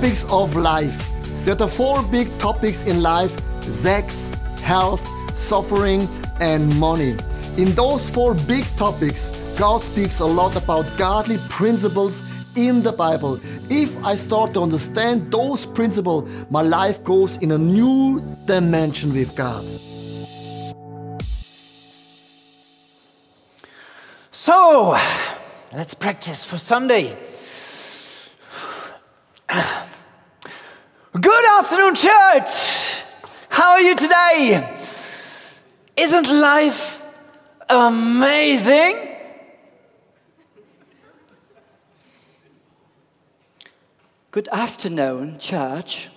topics of life. There are four big topics in life sex, health, suffering, and money. In those four big topics, God speaks a lot about godly principles in the Bible. If I start to understand those principles, my life goes in a new dimension with God. So, let's practice for Sunday. Good afternoon, church. How are you today? Isn't life amazing? Good afternoon, church.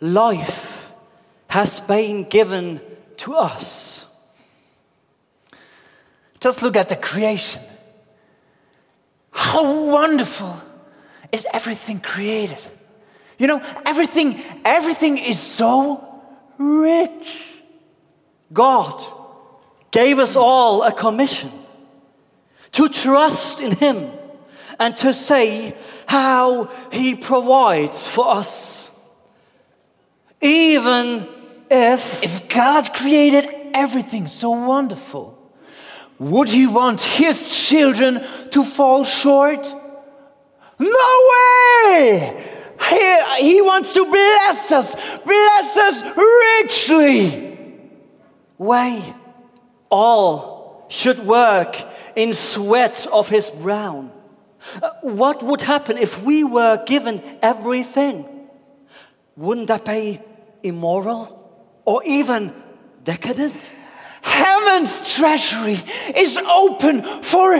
Life has been given to us. Just look at the creation. How wonderful is everything created? You know, everything everything is so rich. God gave us all a commission to trust in Him and to say how He provides for us. Even if, If God created everything so wonderful, would He want His children to fall short? No way! He, he wants to bless us, bless us richly. we all should work in sweat of His brow. Uh, What would happen if we were given everything? Wouldn't that be immoral or even decadent? Heaven's treasury is open for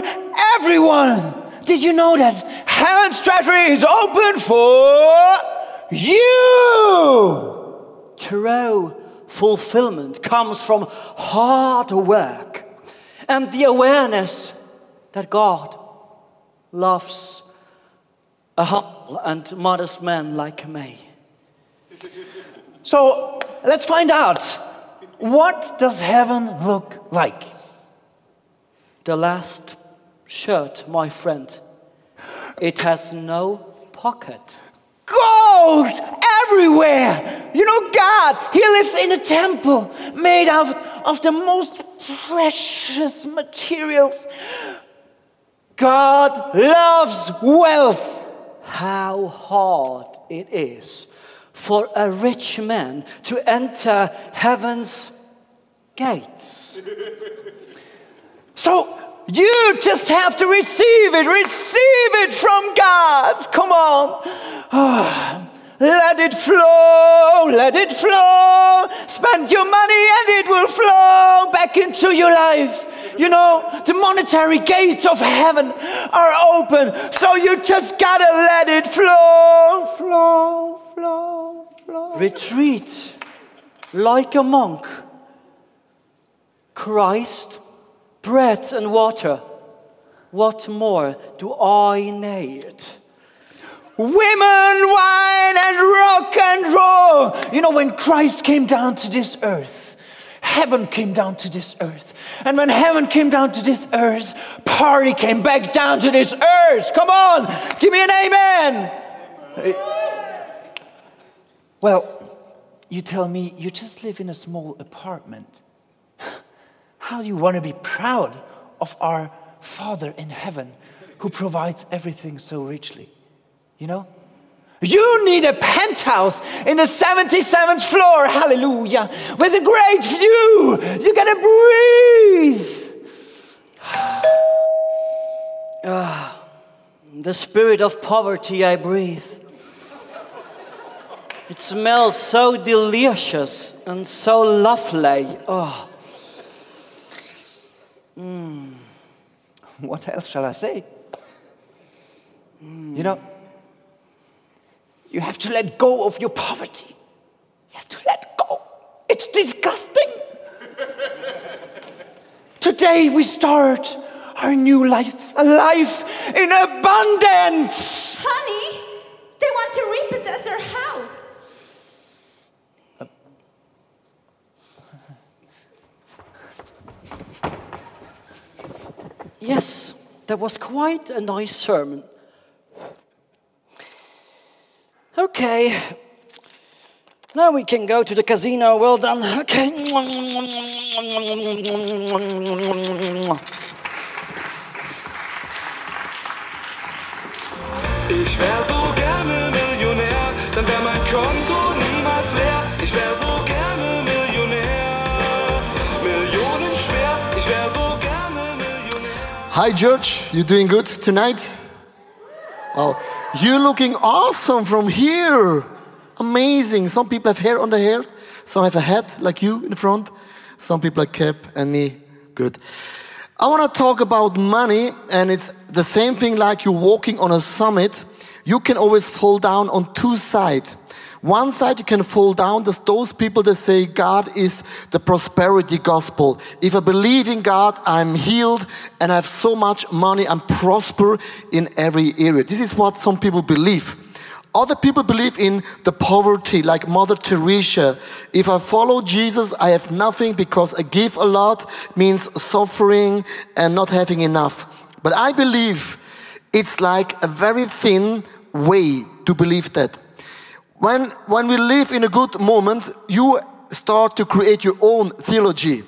everyone. Did you know that? Heaven's treasury is open for you. True fulfillment comes from hard work and the awareness that God loves a humble and modest man like me. So let's find out what does heaven look like? The last shirt, my friend, it has no pocket. Gold everywhere. You know, God, He lives in a temple made of, of the most precious materials. God loves wealth. How hard it is for a rich man to enter heaven's gates. So you just have to receive it, receive it from God. Come on. Ah, let it flow, let it flow. Spend your money and it will flow back into your life. You know, the monetary gates of heaven are open, so you just gotta let it flow, flow, flow, flow. Retreat like a monk. Christ, bread and water. What more do I need? Women, wine, and rock and roll. You know, when Christ came down to this earth, heaven came down to this earth. And when heaven came down to this earth, party came back down to this earth. Come on, give me an amen. Well, you tell me you just live in a small apartment. How do you want to be proud of our Father in heaven who provides everything so richly? You know? You need a penthouse in the 77th floor, hallelujah, with a great view. You gotta breathe. Ah, the spirit of poverty I breathe. It smells so delicious and so lovely. Oh, What else shall I say? You know, you have to let go of your poverty. You have to let go. It's disgusting. Today we start our new life, a life in abundance. Honey, they want to repossess our house. Yes, that was quite a nice sermon. Okay. Now we can go to the casino. Well done. Okay. Ich wär so gerne Hi, George. You doing good tonight? Oh, you're looking awesome from here. Amazing. Some people have hair on their hair. Some have a hat like you in front. Some people have cap and me. Good. I want to talk about money, and it's the same thing like you're walking on a summit. You can always fall down on two sides. One side you can fall down, there's those people that say God is the prosperity gospel. If I believe in God, I'm healed and I have so much money, I'm prosper in every area. This is what some people believe. Other people believe in the poverty, like Mother Teresa. If I follow Jesus, I have nothing because I give a lot means suffering and not having enough. But I believe it's like a very thin way to believe that. When, when we live in a good moment, you start to create your own theology.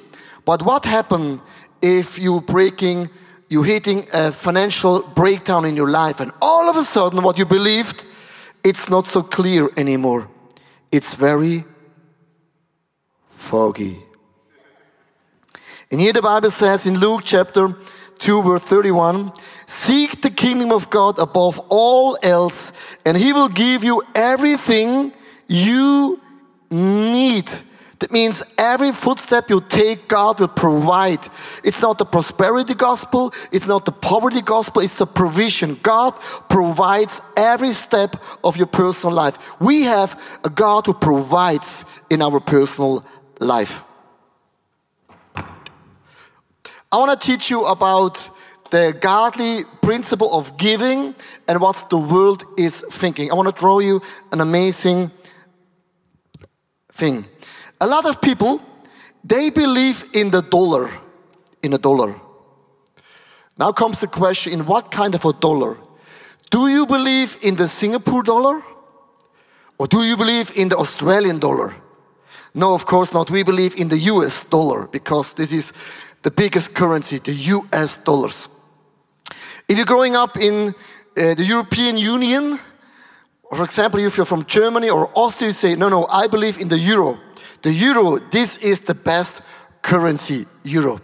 But what happens if you're breaking, you're hitting a financial breakdown in your life, and all of a sudden, what you believed, it's not so clear anymore. It's very foggy. And here the Bible says in Luke chapter 2, verse 31 Seek the kingdom of God above all else, and He will give you everything you need. That means every footstep you take, God will provide. It's not the prosperity gospel, it's not the poverty gospel, it's the provision. God provides every step of your personal life. We have a God who provides in our personal life. I want to teach you about the godly principle of giving and what the world is thinking. I want to draw you an amazing thing. A lot of people, they believe in the dollar, in a dollar. Now comes the question in what kind of a dollar? Do you believe in the Singapore dollar? Or do you believe in the Australian dollar? No, of course not. We believe in the US dollar because this is the biggest currency, the US dollars. If you're growing up in uh, the European Union, for example, if you're from Germany or Austria, you say, no, no, I believe in the euro. The euro, this is the best currency, euro.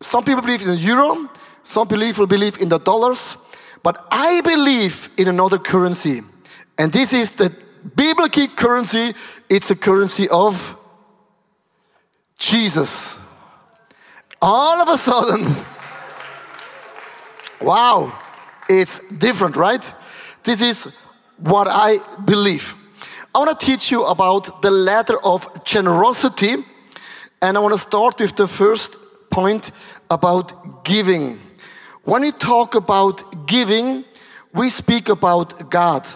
Some people believe in the euro, some people believe in the dollars, but I believe in another currency. And this is the biblical currency, it's a currency of Jesus. All of a sudden, wow, it's different, right? This is what I believe. I want to teach you about the ladder of generosity, and I want to start with the first point about giving. When we talk about giving, we speak about God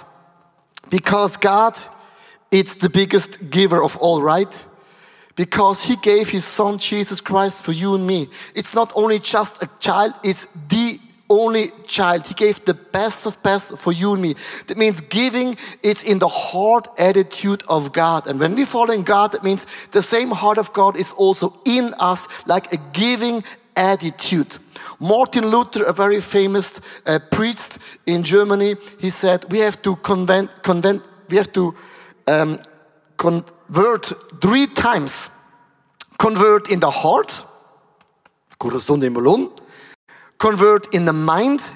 because God it's the biggest giver of all, right? Because he gave his son Jesus Christ for you and me. It's not only just a child, it's the only child. He gave the best of best for you and me. That means giving, it's in the heart attitude of God. And when we follow in God, that means the same heart of God is also in us, like a giving attitude. Martin Luther, a very famous uh, priest in Germany, he said, We have to convent, convent we have to um, convert three times. Convert in the heart, corazón de melón, convert in the mind,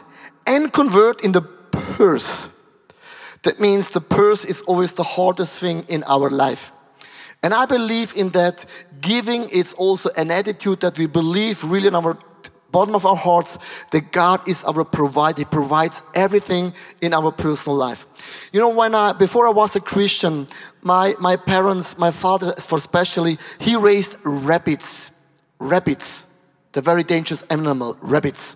and convert in the purse. That means the purse is always the hardest thing in our life. And I believe in that giving is also an attitude that we believe really in our bottom of our hearts that God is our provider. He provides everything in our personal life. You know, when I, before I was a Christian, my, my parents, my father especially, he raised rabbits. Rabbits, the very dangerous animal, rabbits.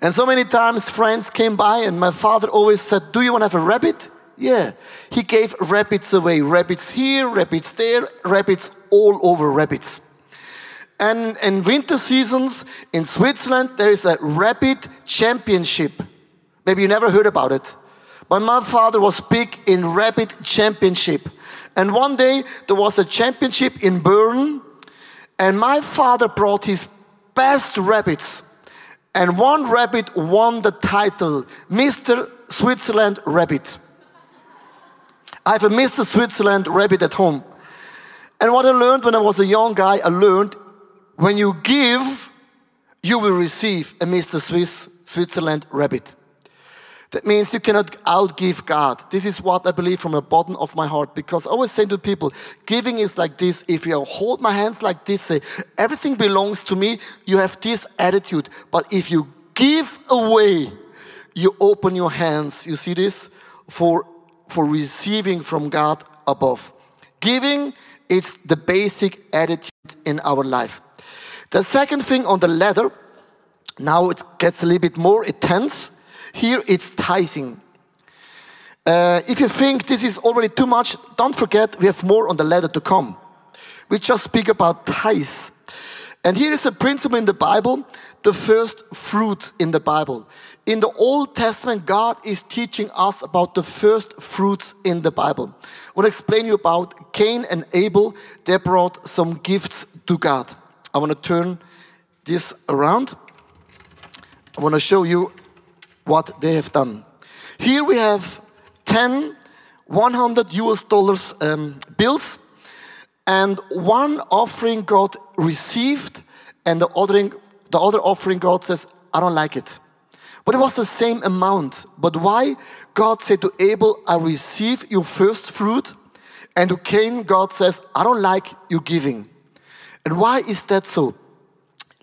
And so many times friends came by and my father always said, do you want to have a rabbit? Yeah. He gave rabbits away. Rabbits here, rabbits there, rabbits all over rabbits. And in winter seasons in Switzerland, there is a rabbit championship. Maybe you never heard about it. But my father was big in rabbit championship. And one day there was a championship in Bern, and my father brought his best rabbits. And one rabbit won the title, Mr. Switzerland Rabbit. I have a Mr. Switzerland Rabbit at home. And what I learned when I was a young guy, I learned when you give, you will receive a Mr. Swiss Switzerland Rabbit. That means you cannot outgive God. This is what I believe from the bottom of my heart because I always say to people, giving is like this. If you hold my hands like this, say, everything belongs to me, you have this attitude. But if you give away, you open your hands, you see this, for, for receiving from God above. Giving is the basic attitude in our life. The second thing on the ladder, now it gets a little bit more intense. Here it's tithing. Uh, if you think this is already too much, don't forget we have more on the ladder to come. We just speak about tithes. And here is a principle in the Bible, the first fruit in the Bible. In the Old Testament, God is teaching us about the first fruits in the Bible. I want to explain you about Cain and Abel. They brought some gifts to God. I want to turn this around. I want to show you what they have done. Here we have 10 100 US dollars um, bills, and one offering God received, and the other, the other offering God says, I don't like it. But it was the same amount. But why? God said to Abel, I receive your first fruit. And to Cain, God says, I don't like your giving. And why is that so?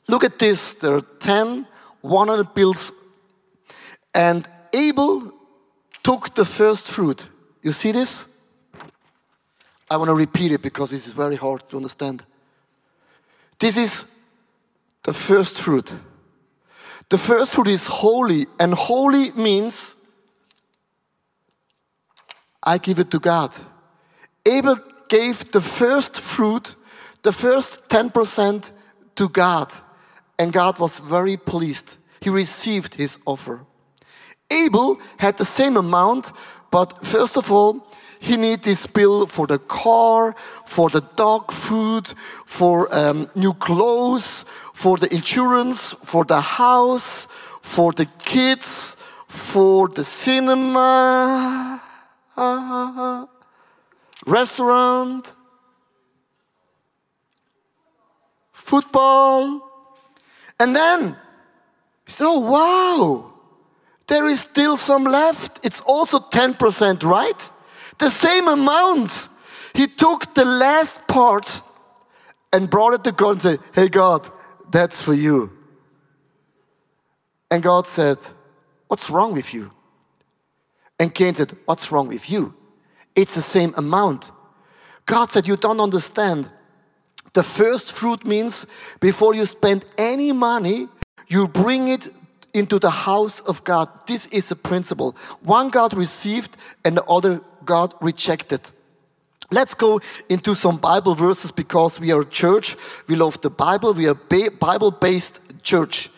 Look at this. There are 10 100 bills. And Abel took the first fruit. You see this? I want to repeat it because this is very hard to understand. This is the first fruit. The first fruit is holy, and holy means I give it to God. Abel gave the first fruit, the first 10% to God, and God was very pleased. He received his offer. Abel had the same amount, but first of all, he need this bill for the car, for the dog food, for um, new clothes, for the insurance, for the house, for the kids, for the cinema, restaurant, football. And then, so wow, there is still some left. It's also 10%, right? The same amount. He took the last part and brought it to God and said, Hey, God, that's for you. And God said, What's wrong with you? And Cain said, What's wrong with you? It's the same amount. God said, You don't understand. The first fruit means before you spend any money, you bring it into the house of God. This is a principle. One God received and the other God rejected. Let's go into some Bible verses because we are a church. We love the Bible. We are a Bible based church.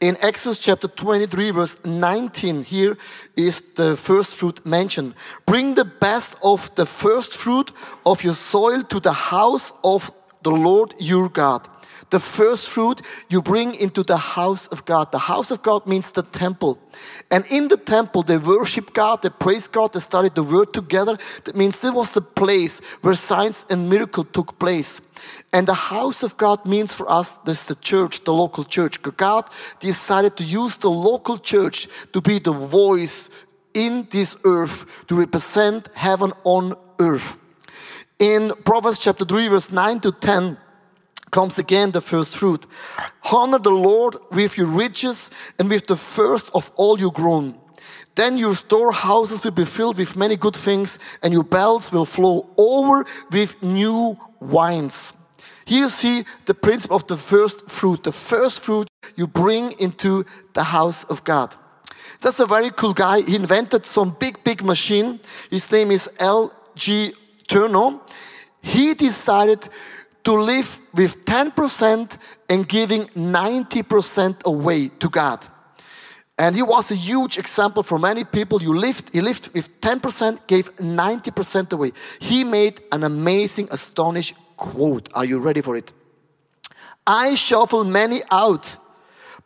In Exodus chapter 23, verse 19, here is the first fruit mentioned. Bring the best of the first fruit of your soil to the house of the Lord your God the first fruit you bring into the house of God. The house of God means the temple. And in the temple, they worship God, they praise God, they studied the word together. That means this was the place where signs and miracle took place. And the house of God means for us this the church, the local church. God decided to use the local church to be the voice in this earth to represent heaven on earth. In Proverbs chapter 3, verse 9 to 10, comes again the first fruit. Honor the Lord with your riches and with the first of all your grown. Then your storehouses will be filled with many good things, and your bells will flow over with new wines. Here you see the principle of the first fruit. The first fruit you bring into the house of God. That's a very cool guy. He invented some big, big machine. His name is L.G. Turner. He decided to live with 10% and giving 90% away to God. And he was a huge example for many people. You lived, he lived with 10%, gave 90% away. He made an amazing, astonished quote. Are you ready for it? I shuffled many out,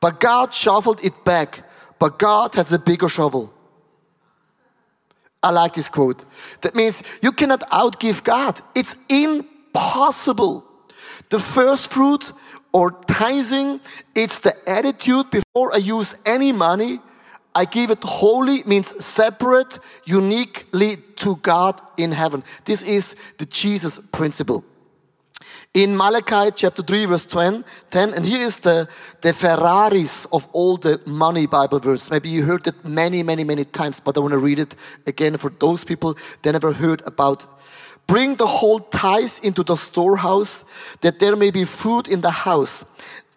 but God shuffled it back. But God has a bigger shovel. I like this quote. That means you cannot outgive God. It's impossible. The first fruit or tithing, it's the attitude before I use any money, I give it wholly, means separate, uniquely to God in heaven. This is the Jesus principle in Malachi chapter 3, verse 10, 10 and here is the, the Ferraris of all the money Bible verses. Maybe you heard it many, many, many times, but I want to read it again for those people that never heard about. Bring the whole tithes into the storehouse, that there may be food in the house.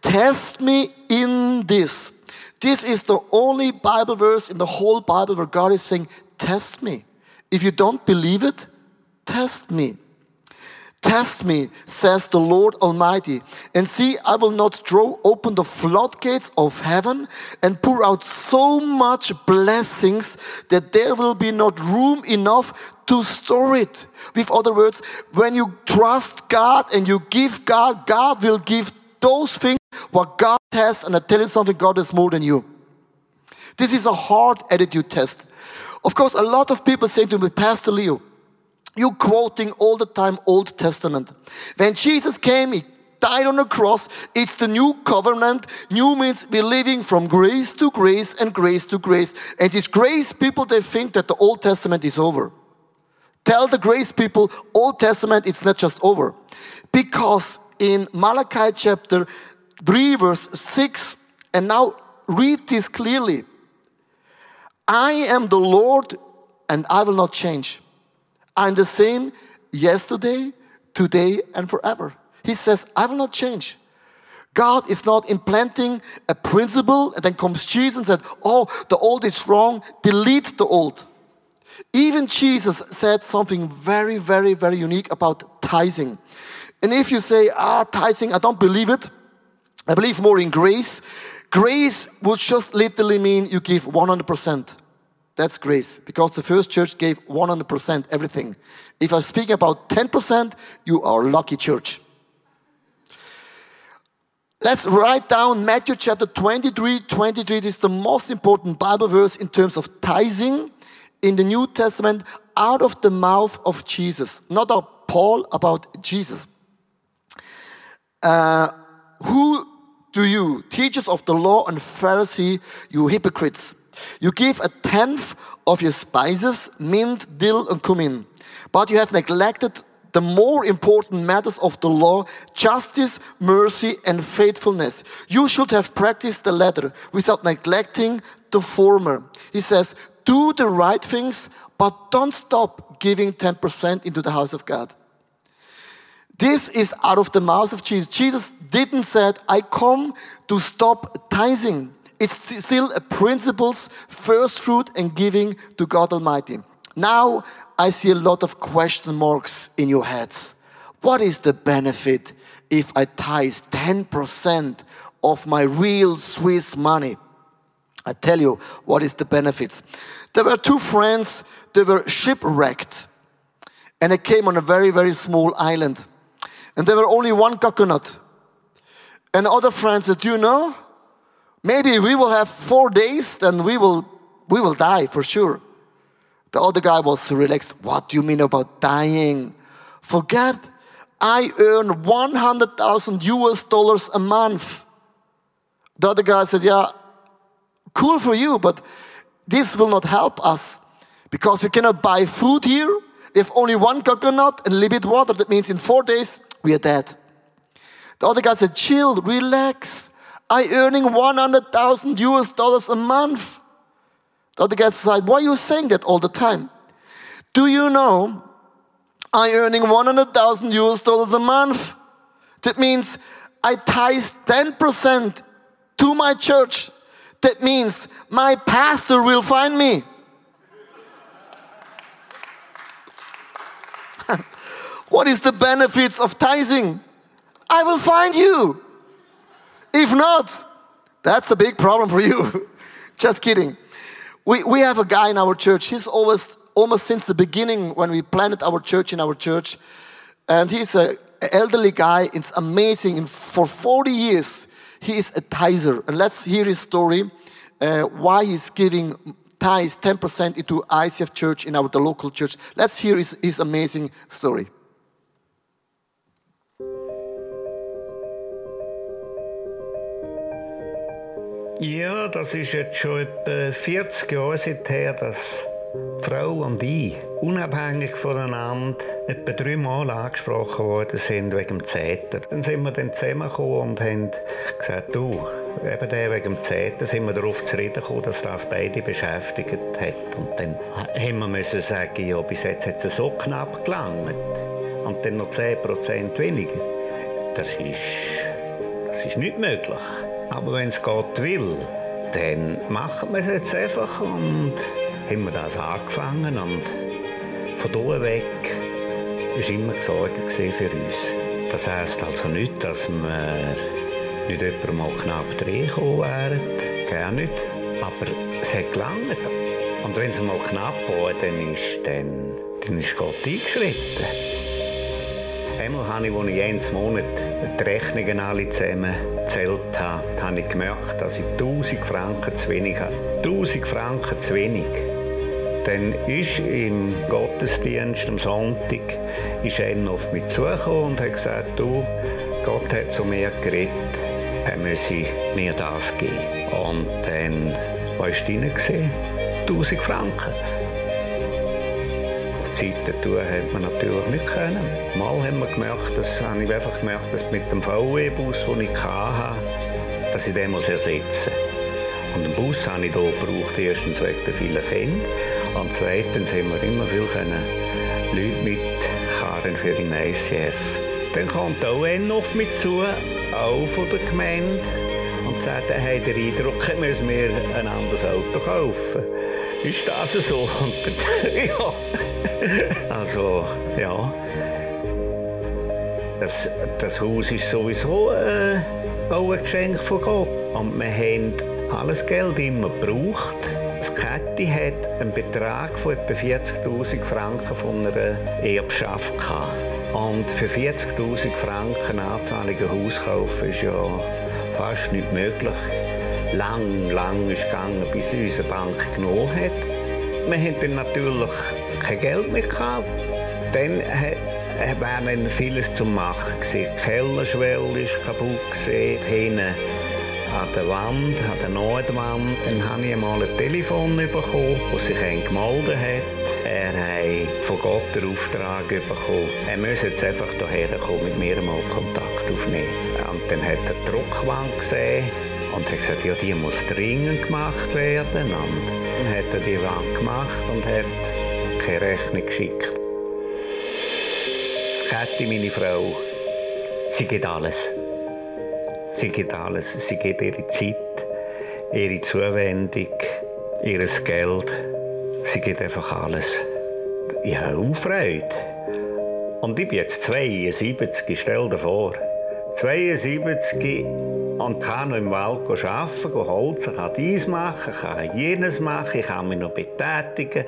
Test me in this. This is the only Bible verse in the whole Bible where God is saying, Test me. If you don't believe it, test me. Test me, says the Lord Almighty, and see, I will not throw open the floodgates of heaven and pour out so much blessings that there will be not room enough to store it. With other words, when you trust God and you give God, God will give those things what God has, and I tell you something, God has more than you. This is a hard attitude test. Of course, a lot of people say to me, Pastor Leo, you quoting all the time Old Testament. When Jesus came, he died on the cross. It's the new covenant. New means we're living from grace to grace and grace to grace. And these grace people, they think that the Old Testament is over. Tell the grace people, Old Testament, it's not just over. Because in Malachi chapter 3, verse 6, and now read this clearly I am the Lord and I will not change. I'm the same yesterday, today, and forever. He says, I will not change. God is not implanting a principle and then comes Jesus and said, Oh, the old is wrong, delete the old. Even Jesus said something very, very, very unique about tithing. And if you say, ah, tithing, I don't believe it, I believe more in grace. Grace would just literally mean you give 100%. That's grace because the first church gave 100% everything. If I speak about 10%, you are lucky church. Let's write down Matthew chapter 23, 23. This is the most important Bible verse in terms of tithing in the New Testament out of the mouth of Jesus. Not of Paul, about Jesus. Uh, who do you, teachers of the law and Pharisee, you hypocrites? You give a tenth of your spices, mint, dill, and cumin, but you have neglected the more important matters of the law justice, mercy, and faithfulness. You should have practiced the latter without neglecting the former. He says, Do the right things, but don't stop giving 10% into the house of God. This is out of the mouth of Jesus. Jesus didn't say, I come to stop tithing. It's still a principles, first fruit, and giving to God Almighty. Now I see a lot of question marks in your heads. What is the benefit if I tithe 10% of my real Swiss money? I tell you what is the benefits. There were two friends, they were shipwrecked, and they came on a very, very small island. And there were only one coconut. And other friends said, Do you know? Maybe we will have four days, then we will, we will die for sure. The other guy was relaxed. What do you mean about dying? Forget, I earn 100,000 US dollars a month. The other guy said, Yeah, cool for you, but this will not help us because we cannot buy food here. If only one coconut and a little bit water, that means in four days we are dead. The other guy said, Chill, relax. I earning 100,000 US dollars a month. The other guy said, why are you saying that all the time? Do you know I earning 100,000 US dollars a month? That means I tithe 10% to my church. That means my pastor will find me. what is the benefits of tithing? I will find you. If not, that's a big problem for you. Just kidding. We, we have a guy in our church. He's always, almost since the beginning when we planted our church in our church. And he's an elderly guy. It's amazing. And for 40 years, he is a tither. And let's hear his story uh, why he's giving tithes 10% into ICF church in our the local church. Let's hear his, his amazing story. Ja, das ist jetzt schon etwa 40 Jahre seither, dass die Frau und ich unabhängig voneinander etwa dreimal angesprochen worden sind wegen dem Zeter. Dann sind wir dann zusammengekommen und haben gesagt, du, eben der wegen dem Zeter sind wir darauf zu reden gekommen, dass das beide beschäftigt hat. Und dann haben wir müssen sagen, ja, bis jetzt hat es so knapp gelangt. Und dann noch 10% weniger. Das ist, das ist nicht möglich. Aber wenn es Gott will, dann machen wir es jetzt einfach und haben wir das angefangen und von hier weg war immer gesorgt für uns. Das heisst also nicht, dass wir nicht jemand mal knapp reingekommen wären, gar nicht. Aber es hat gelangt. Und wenn es mal knapp dann ist, dann, dann ist Gott eingeschritten. Einmal habe ich, als ich jeden Monat die Rechnungen alle zusammen gezählt habe, habe ich gemerkt, dass ich 1000 Franken zu wenig habe. 1000 Franken zu wenig. Dann ist im Gottesdienst am Sonntag ist einer auf mich zugekommen und hat gesagt, du, Gott hat zu mir geredet, er müsse mir das geben. Und dann, was war drin? 1000 Franken. Zeiten tun hat man natürlich nicht können. Mal haben wir gemerkt, das habe ich einfach gemerkt, dass mit dem VW-Bus, den ich hatte, dass ich den muss ersetzen muss. Und den Bus habe ich hier gebraucht, erstens wegen der vielen Kinder und zweitens haben wir immer viel können Leute mitkarren für den ICF. Dann kommt auch einer auf mich zu, auch von der Gemeinde, und sagt, er hat den Eindruck, müssen wir ein anderes Auto kaufen. Ist das so? Ja. Also, ja. Das, das Haus ist sowieso äh, auch ein Geschenk von Gott. Und wir haben alles Geld immer gebraucht. Das Kette hat einen Betrag von etwa 40'000 Franken von einer Erbschaft gehabt. Und für 40'000 Franken anzahlige Haus kaufen ist ja fast nicht möglich. Lang, lang ist gegangen, bis unsere Bank genommen hat. Wir dann natürlich kein Geld mehr gehabt. Dann war dann vieles zu machen. Die Kellerschwelle war kaputt, hinten an der Wand, an der Nordwand. Dann habe ich einmal ein Telefon bekommen, das sich gemeldet hat. Er hat von Gott den Auftrag bekommen, er müsse jetzt einfach hierher kommen, mit mir mal Kontakt aufnehmen. Und dann hat er die Druckwand gesehen und hat gesagt, ja, die muss dringend gemacht werden. Und dann hat er die Wand gemacht und hat keine Rechnung geschickt. Das Käthi, meine Frau, sie gibt alles. Sie gibt alles. Sie gibt ihre Zeit, ihre Zuwendung, ihr Geld. Sie gibt einfach alles. Ich habe auch Freude. Und ich bin jetzt 72, stell dir vor. 72 und kann noch im Wald arbeiten, holzen, kann dies machen, kann jenes machen, ich kann mich noch betätigen.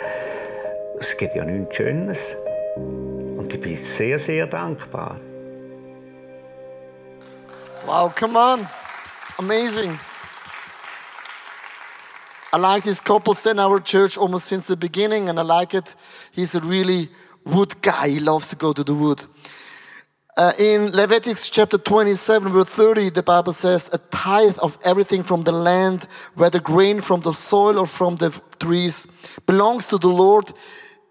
Es gibt ja nichts Schönes. Und ich bin sehr, sehr dankbar. Wow, come on. Amazing. I like this couple in our church almost since the beginning, and I like it. He's a really wood guy. He loves to go to the wood. Uh, in Leviticus chapter 27, verse 30, the Bible says, A tithe of everything from the land, whether grain from the soil or from the trees, belongs to the Lord.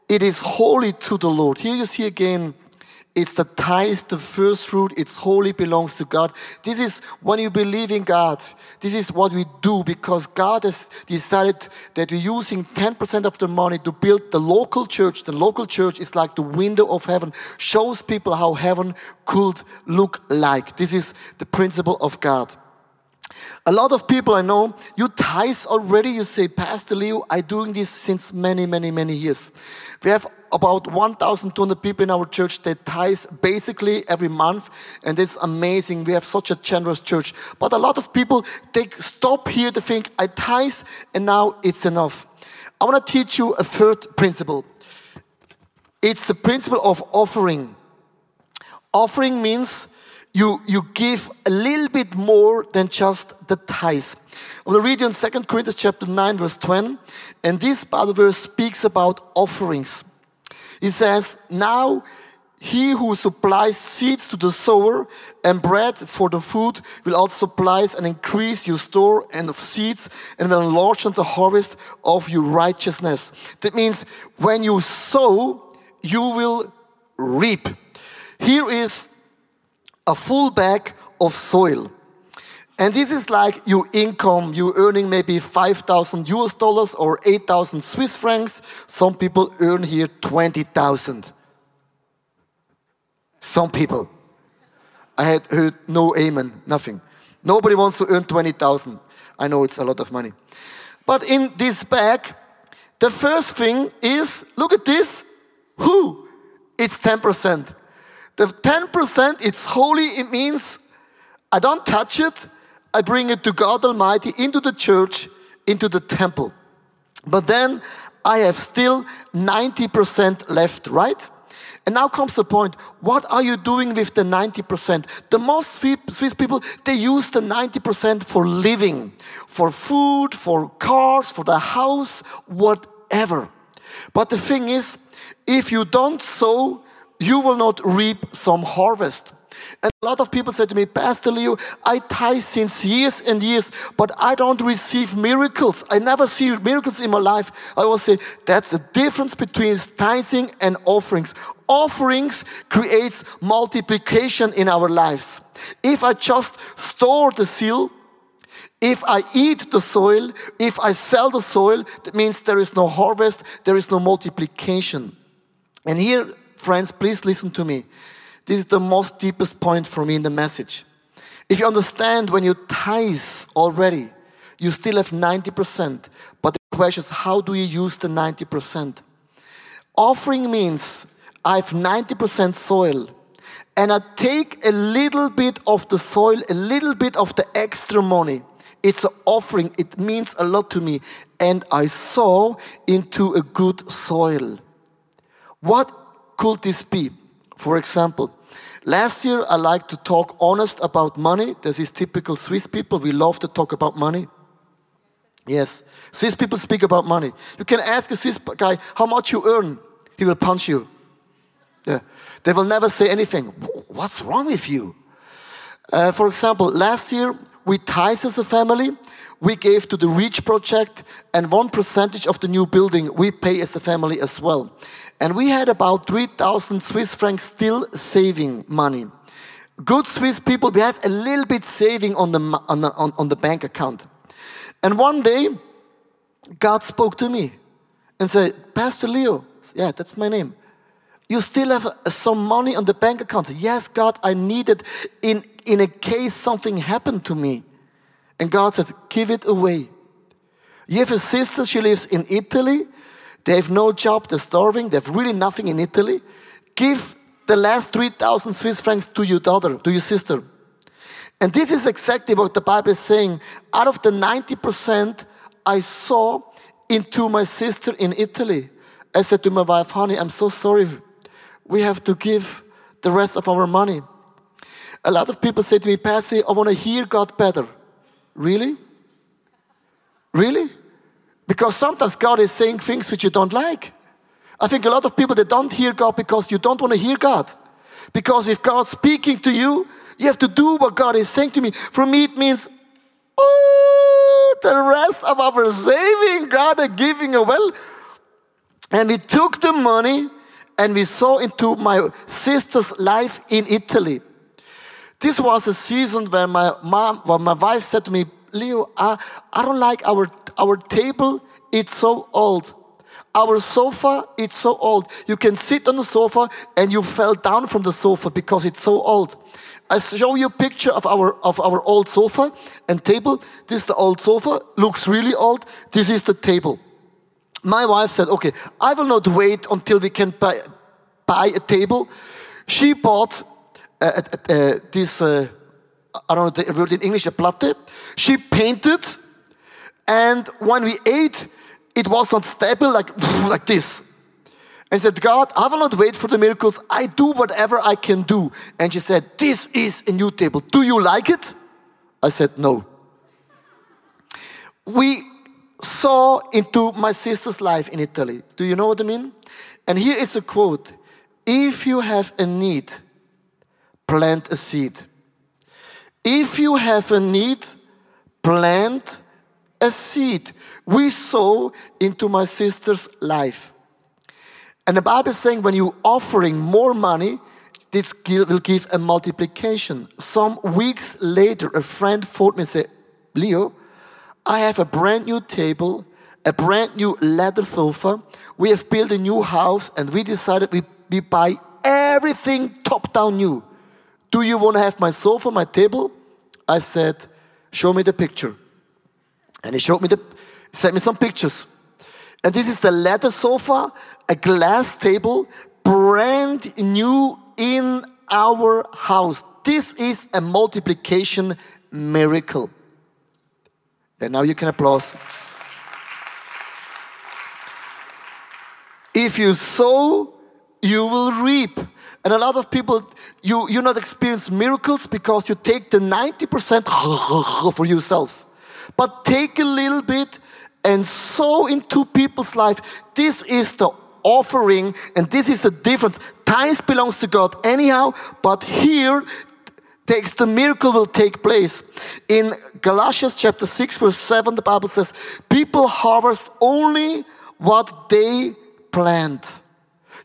It is holy to the Lord. Here you see again it's the tithe, the first fruit. It's holy, belongs to God. This is when you believe in God. This is what we do because God has decided that we're using 10% of the money to build the local church. The local church is like the window of heaven, shows people how heaven could look like. This is the principle of God. A lot of people I know, you tithe already. You say, Pastor Leo, I'm doing this since many, many, many years. We have about 1,200 people in our church that tithe basically every month, and it's amazing. We have such a generous church. But a lot of people, they stop here to think, I tithe, and now it's enough. I want to teach you a third principle. It's the principle of offering. Offering means you, you give a little bit more than just the tithe. I'm going to read you in 2 Corinthians chapter 9, verse 10. And this Bible verse speaks about offerings. He says, Now he who supplies seeds to the sower and bread for the food will also supply and increase your store and of seeds and will enlarge the harvest of your righteousness. That means when you sow, you will reap. Here is a full bag of soil. And this is like your income. You're earning maybe 5,000 US dollars or 8,000 Swiss francs. Some people earn here 20,000. Some people. I had heard no amen, nothing. Nobody wants to earn 20,000. I know it's a lot of money. But in this bag, the first thing is look at this. Who? It's 10%. The 10%, it's holy. It means I don't touch it. I bring it to God Almighty into the church, into the temple. But then I have still 90% left, right? And now comes the point what are you doing with the 90%? The most Swiss people, they use the 90% for living, for food, for cars, for the house, whatever. But the thing is, if you don't sow, you will not reap some harvest. And a lot of people say to me, Pastor Leo, I tithe since years and years, but I don't receive miracles. I never see miracles in my life. I will say that's the difference between tithing and offerings. Offerings creates multiplication in our lives. If I just store the seal, if I eat the soil, if I sell the soil, that means there is no harvest, there is no multiplication. And here, friends, please listen to me. This is the most deepest point for me in the message. If you understand when you tithe already, you still have 90%. But the question is, how do you use the 90%? Offering means I have 90% soil and I take a little bit of the soil, a little bit of the extra money. It's an offering, it means a lot to me. And I sow into a good soil. What could this be? For example, Last year, I like to talk honest about money. This is typical Swiss people. We love to talk about money. Yes, Swiss people speak about money. You can ask a Swiss guy how much you earn. He will punch you. Yeah. They will never say anything. What's wrong with you? Uh, for example, last year we tithe as a family. We gave to the Reach project, and one percentage of the new building we pay as a family as well. And we had about 3,000 Swiss francs still saving money. Good Swiss people, we have a little bit saving on the, on the, on, on the bank account. And one day, God spoke to me and said, Pastor Leo, yeah, that's my name. You still have uh, some money on the bank account. Yes, God, I need it in, in a case something happened to me. And God says, give it away. You have a sister, she lives in Italy. They have no job, they're starving, they have really nothing in Italy. Give the last 3,000 Swiss francs to your daughter, to your sister. And this is exactly what the Bible is saying. Out of the 90% I saw into my sister in Italy, I said to my wife, honey, I'm so sorry. We have to give the rest of our money. A lot of people say to me, Pastor, I want to hear God better. Really? Really? Because sometimes God is saying things which you don't like. I think a lot of people they don't hear God because you don't want to hear God. Because if God's speaking to you, you have to do what God is saying to me. For me, it means, oh, the rest of our saving, God is giving a well. And we took the money and we saw into my sister's life in Italy. This was a season when my mom, when my wife said to me, Leo, I, I don't like our our table, it's so old. Our sofa, it's so old. You can sit on the sofa and you fell down from the sofa because it's so old. I show you a picture of our of our old sofa and table. This is the old sofa, looks really old. This is the table. My wife said, "Okay, I will not wait until we can buy, buy a table." She bought uh, uh, uh, this. I don't know the word in English, a platte. She painted, and when we ate, it was not stable like like this and said, God, I will not wait for the miracles. I do whatever I can do. And she said, This is a new table. Do you like it? I said, No. We saw into my sister's life in Italy. Do you know what I mean? And here is a quote If you have a need, plant a seed. If you have a need, plant a seed. We sow into my sister's life. And the Bible is saying when you're offering more money, this will give a multiplication. Some weeks later, a friend phoned me and said, Leo, I have a brand new table, a brand new leather sofa. We have built a new house and we decided we, we buy everything top down new. Do you want to have my sofa, my table? I said, Show me the picture. And he showed me the, sent me some pictures. And this is the leather sofa, a glass table, brand new in our house. This is a multiplication miracle. And now you can applaud. If you sow, you will reap. And a lot of people, you, you not experience miracles because you take the 90% for yourself. But take a little bit and sow into people's life. This is the offering, and this is the difference. Tithes belongs to God anyhow, but here takes the miracle will take place. In Galatians chapter 6, verse 7, the Bible says, People harvest only what they plant.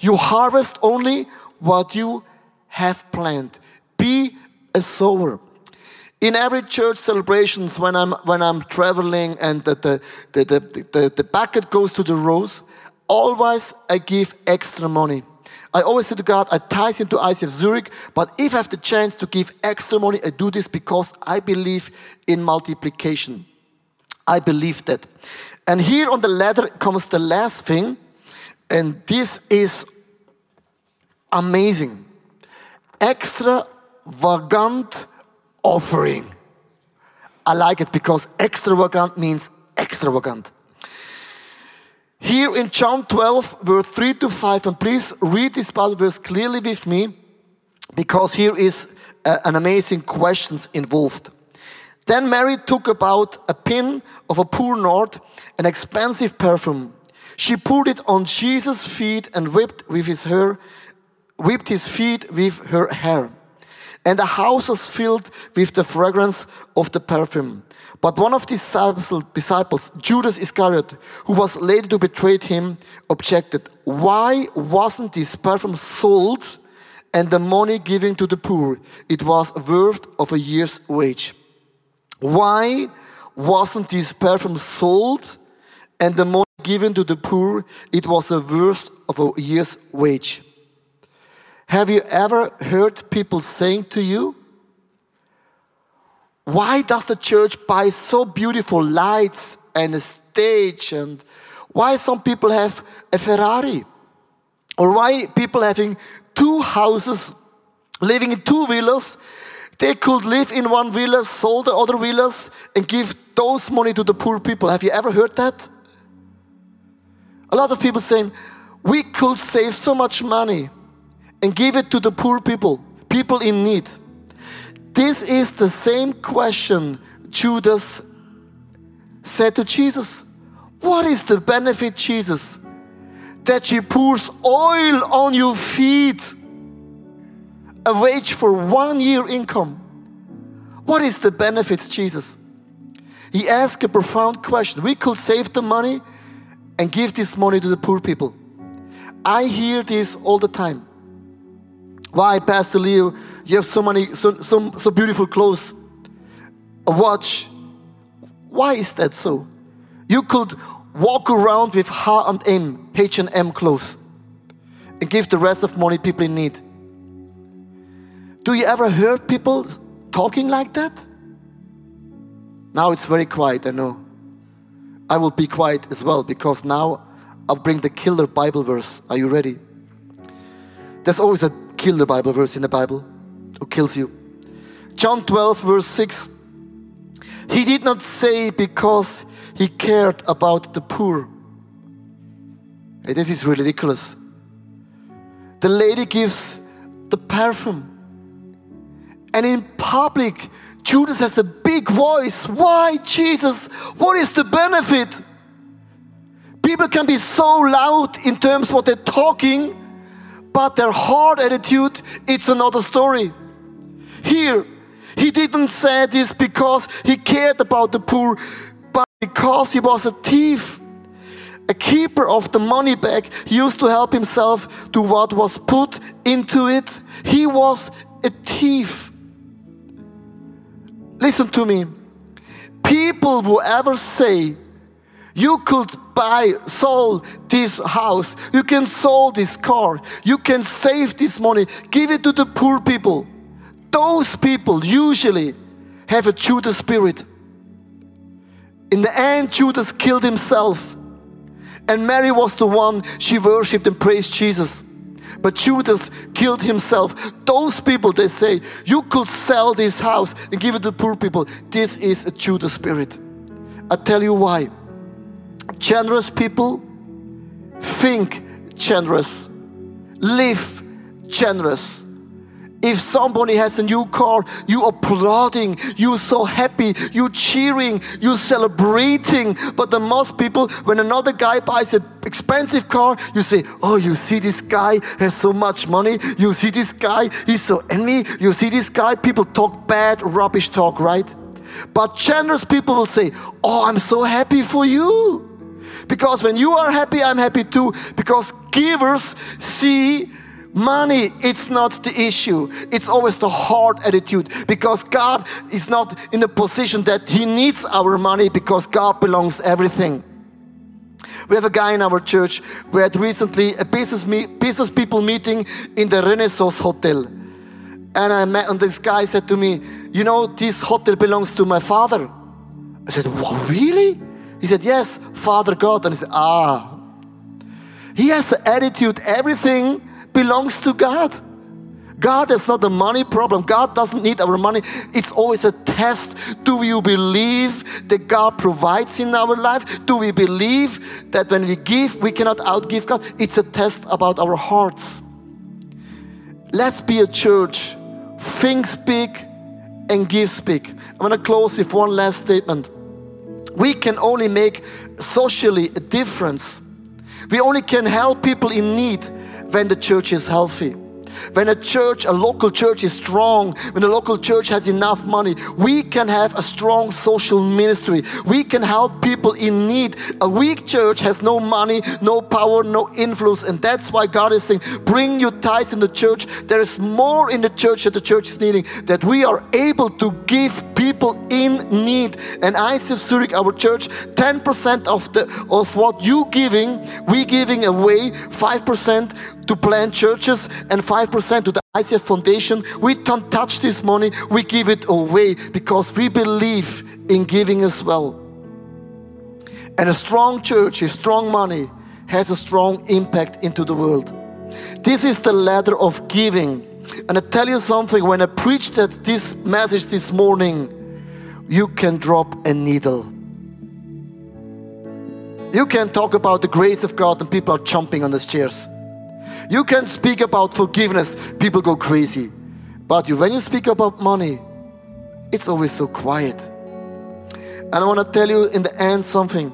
You harvest only what you have planted. Be a sower in every church celebrations when I'm when I'm traveling and the the, the, the, the, bucket goes to the rows, always I give extra money. I always say to God, I tithe into ICF Zurich, but if I have the chance to give extra money, I do this because I believe in multiplication. I believe that. And here on the ladder comes the last thing, and this is amazing. Extravagant offering. I like it because extravagant means extravagant. Here in John 12, verse 3 to 5, and please read this Bible verse clearly with me because here is uh, an amazing questions involved. Then Mary took about a pin of a pure nard, an expensive perfume. She poured it on Jesus' feet and whipped with his hair, whipped his feet with her hair and the house was filled with the fragrance of the perfume. But one of the disciples, Judas Iscariot, who was later to betray him, objected, Why wasn't this perfume sold and the money given to the poor? It was worth of a year's wage. Why wasn't this perfume sold and the money given to the poor? It was a worth of a year's wage. Have you ever heard people saying to you, why does the church buy so beautiful lights and a stage and why some people have a Ferrari? Or why people having two houses living in two villas they could live in one villa sold the other villas and give those money to the poor people? Have you ever heard that? A lot of people saying we could save so much money and give it to the poor people, people in need. This is the same question Judas said to Jesus. What is the benefit, Jesus? That she pours oil on your feet, a wage for one year income. What is the benefits, Jesus? He asked a profound question. We could save the money and give this money to the poor people. I hear this all the time. Why, Pastor Leo, you have so many, so, so, so beautiful clothes, a watch. Why is that so? You could walk around with H&M, H&M clothes and give the rest of money people in need. Do you ever hear people talking like that? Now it's very quiet, I know. I will be quiet as well because now I'll bring the killer Bible verse. Are you ready? There's always a killer Bible verse in the Bible who kills you. John 12, verse 6. He did not say because he cared about the poor. This is ridiculous. The lady gives the perfume. And in public, Judas has a big voice. Why, Jesus? What is the benefit? People can be so loud in terms of what they're talking, but their heart attitude, it's another story. Here, he didn't say this because he cared about the poor, but because he was a thief. A keeper of the money bag, used to help himself to what was put into it. He was a thief. Listen to me. People who ever say, you could buy, sold this house, you can sell this car, you can save this money, give it to the poor people. Those people usually have a Judas spirit. In the end, Judas killed himself. And Mary was the one she worshipped and praised Jesus. But Judas killed himself. Those people, they say, you could sell this house and give it to poor people. This is a Judas spirit. I tell you why. Generous people think generous, live generous. If somebody has a new car, you applauding, you so happy, you cheering, you celebrating. But the most people, when another guy buys an expensive car, you say, "Oh, you see this guy has so much money. You see this guy, he's so envy. You see this guy." People talk bad, rubbish talk, right? But generous people will say, "Oh, I'm so happy for you." Because when you are happy, I'm happy too. Because givers see money, it's not the issue. It's always the heart attitude. Because God is not in a position that He needs our money because God belongs everything. We have a guy in our church. We had recently a business, me- business people meeting in the Renaissance Hotel. And I met, and this guy said to me, You know, this hotel belongs to my father. I said, What, really? He said, Yes, Father God. And he said, Ah. He has an attitude, everything belongs to God. God is not a money problem. God doesn't need our money. It's always a test. Do you believe that God provides in our life? Do we believe that when we give, we cannot outgive God? It's a test about our hearts. Let's be a church. Think big and give big. I'm going to close with one last statement. We can only make socially a difference. We only can help people in need when the church is healthy. When a church, a local church is strong, when a local church has enough money, we can have a strong social ministry. We can help people in need. A weak church has no money, no power, no influence. And that's why God is saying, bring your tithes in the church. There is more in the church that the church is needing, that we are able to give people in need. And ICF Zurich, our church, 10% of the of what you giving, we giving away 5% to plant churches and 5% to the ICF Foundation. We don't touch this money, we give it away because we believe in giving as well. And a strong church, with strong money, has a strong impact into the world. This is the ladder of giving. And I tell you something, when I preached that this message this morning, you can drop a needle. You can talk about the grace of God and people are jumping on the chairs. You can speak about forgiveness, people go crazy. But you, when you speak about money, it's always so quiet. And I want to tell you in the end something.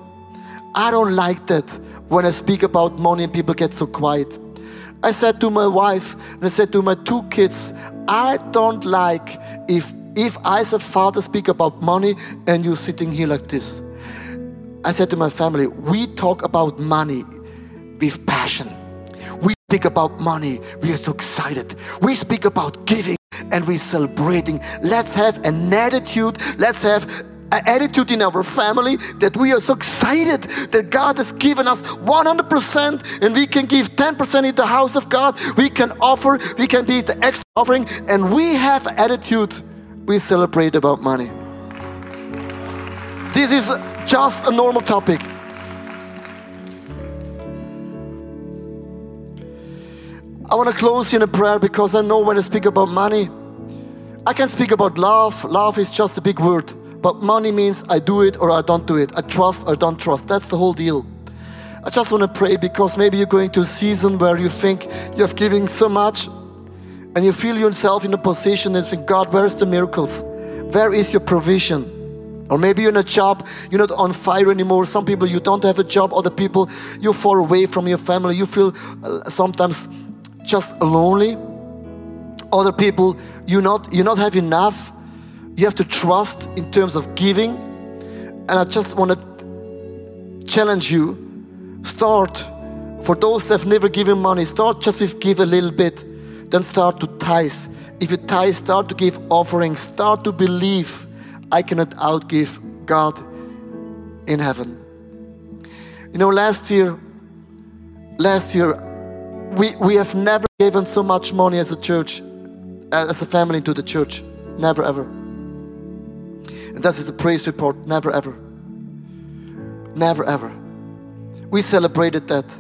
I don't like that when I speak about money and people get so quiet. I said to my wife and I said to my two kids, I don't like if if I as a father speak about money and you sitting here like this. I said to my family, we talk about money with passion. We speak about money, we are so excited. We speak about giving and we're celebrating. Let's have an attitude, let's have an attitude in our family that we are so excited that God has given us 100% and we can give 10% in the house of God. We can offer, we can be the extra offering, and we have attitude we celebrate about money. This is just a normal topic. I want to close in a prayer because I know when I speak about money, I can speak about love. Love is just a big word. But money means I do it or I don't do it. I trust or don't trust. That's the whole deal. I just want to pray because maybe you're going to a season where you think you're giving so much and you feel yourself in a position and think, God, where's the miracles? Where is your provision? Or maybe you're in a job, you're not on fire anymore. Some people, you don't have a job. Other people, you're far away from your family. You feel uh, sometimes just lonely. Other people, you not you not have enough. You have to trust in terms of giving. And I just want to challenge you. Start for those that have never given money. Start just with give a little bit, then start to tithe. If you tithe, start to give offerings. Start to believe I cannot outgive God in heaven. You know, last year, last year, we, we have never given so much money as a church, as a family to the church. Never ever. And that is a praise report. Never ever. Never ever. We celebrated that.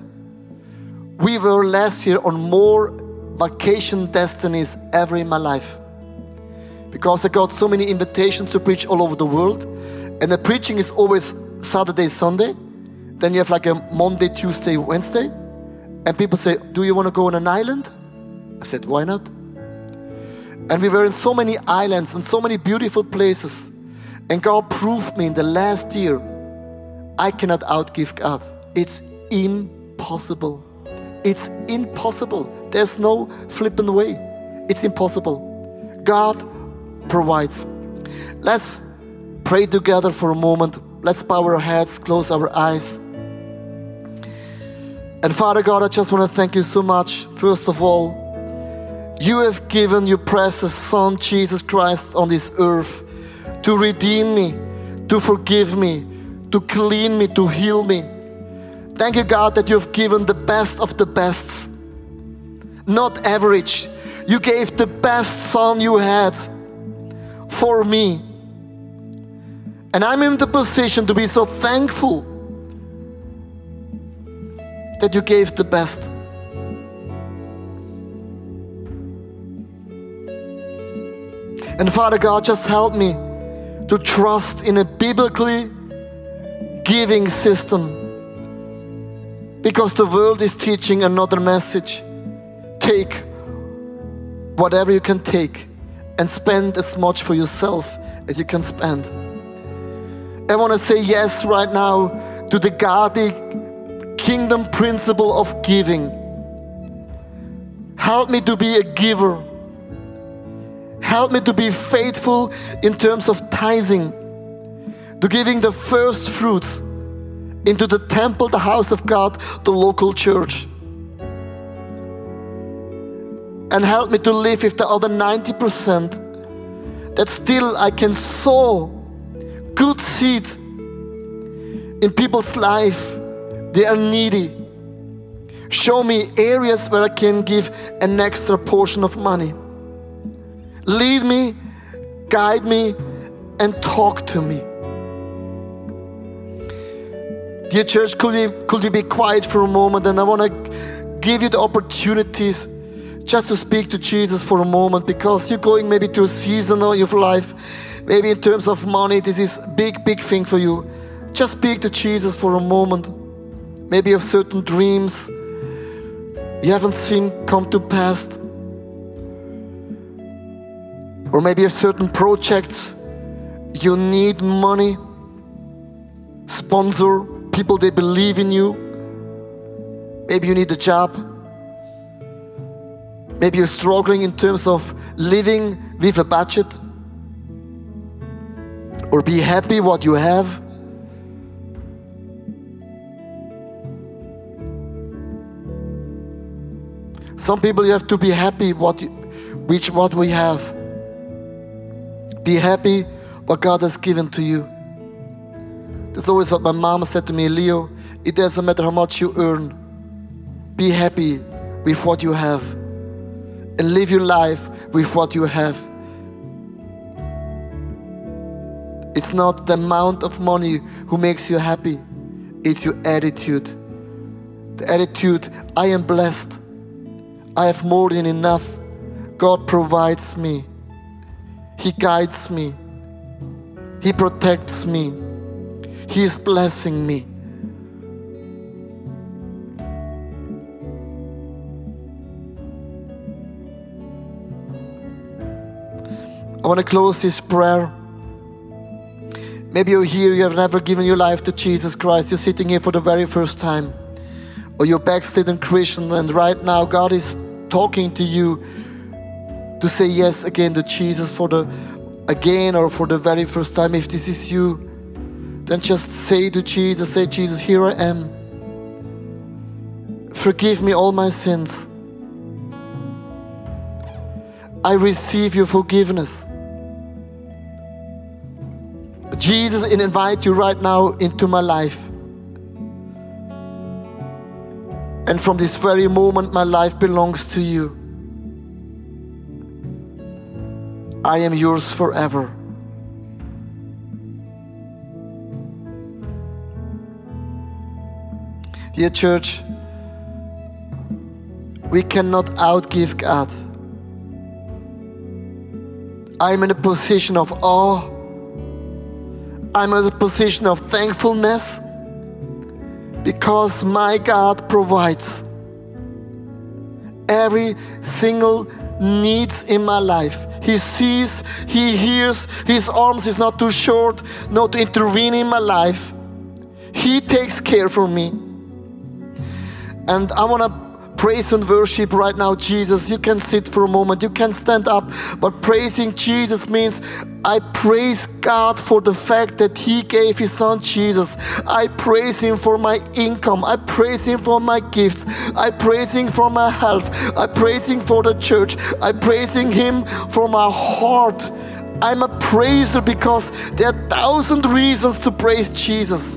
We were last year on more vacation destinies ever in my life. Because I got so many invitations to preach all over the world. And the preaching is always Saturday, Sunday. Then you have like a Monday, Tuesday, Wednesday. And people say, Do you want to go on an island? I said, Why not? And we were in so many islands and so many beautiful places. And God proved me in the last year I cannot outgive God. It's impossible. It's impossible. There's no flipping way. It's impossible. God provides. Let's pray together for a moment. Let's bow our heads, close our eyes. And Father God, I just want to thank you so much. First of all, you have given your precious Son, Jesus Christ, on this earth to redeem me, to forgive me, to clean me, to heal me. Thank you, God, that you have given the best of the best, not average. You gave the best Son you had for me. And I'm in the position to be so thankful that you gave the best. And Father God, just help me to trust in a biblically giving system. Because the world is teaching another message. Take whatever you can take and spend as much for yourself as you can spend. I want to say yes right now to the godly kingdom principle of giving. Help me to be a giver. Help me to be faithful in terms of tithing, to giving the first fruits into the temple, the house of God, the local church. And help me to live with the other 90% that still I can sow good seed in people's life. They are needy. Show me areas where I can give an extra portion of money. Lead me, guide me, and talk to me. Dear church, could you, could you be quiet for a moment? And I want to give you the opportunities just to speak to Jesus for a moment because you're going maybe to a season of your life, maybe in terms of money, this is big, big thing for you. Just speak to Jesus for a moment. Maybe of certain dreams you haven't seen come to pass. Or maybe of certain projects you need money, sponsor people they believe in you. Maybe you need a job. Maybe you're struggling in terms of living with a budget. Or be happy what you have. Some people you have to be happy what you, which what we have. Be happy what God has given to you. That's always what my mom said to me, Leo, it doesn't matter how much you earn. Be happy with what you have and live your life with what you have. It's not the amount of money who makes you happy, it's your attitude. The attitude, I am blessed. I have more than enough. God provides me. He guides me. He protects me. He is blessing me. I want to close this prayer. Maybe you're here, you have never given your life to Jesus Christ. You're sitting here for the very first time. Or you're backslidden Christian, and right now God is talking to you to say yes again to Jesus for the again or for the very first time. If this is you, then just say to Jesus, say, Jesus, here I am. Forgive me all my sins. I receive your forgiveness. Jesus, invite you right now into my life. And from this very moment, my life belongs to you. I am yours forever. Dear church, we cannot outgive God. I'm in a position of awe. I'm in a position of thankfulness because my God provides every single needs in my life. He sees, he hears, his arms is not too short, not to intervene in my life. He takes care for me. And I want to praise and worship right now, Jesus. You can sit for a moment, you can stand up, but praising Jesus means I praise God for the fact that He gave His Son Jesus. I praise Him for my income. I praise Him for my gifts. I praise Him for my health. I praise Him for the church. I praising Him for my heart. I'm a praiser because there are thousand reasons to praise Jesus.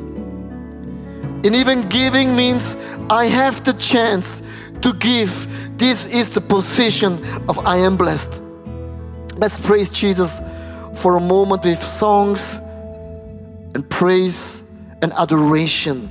And even giving means I have the chance to give. This is the position of I am blessed. Let's praise Jesus for a moment with songs and praise and adoration.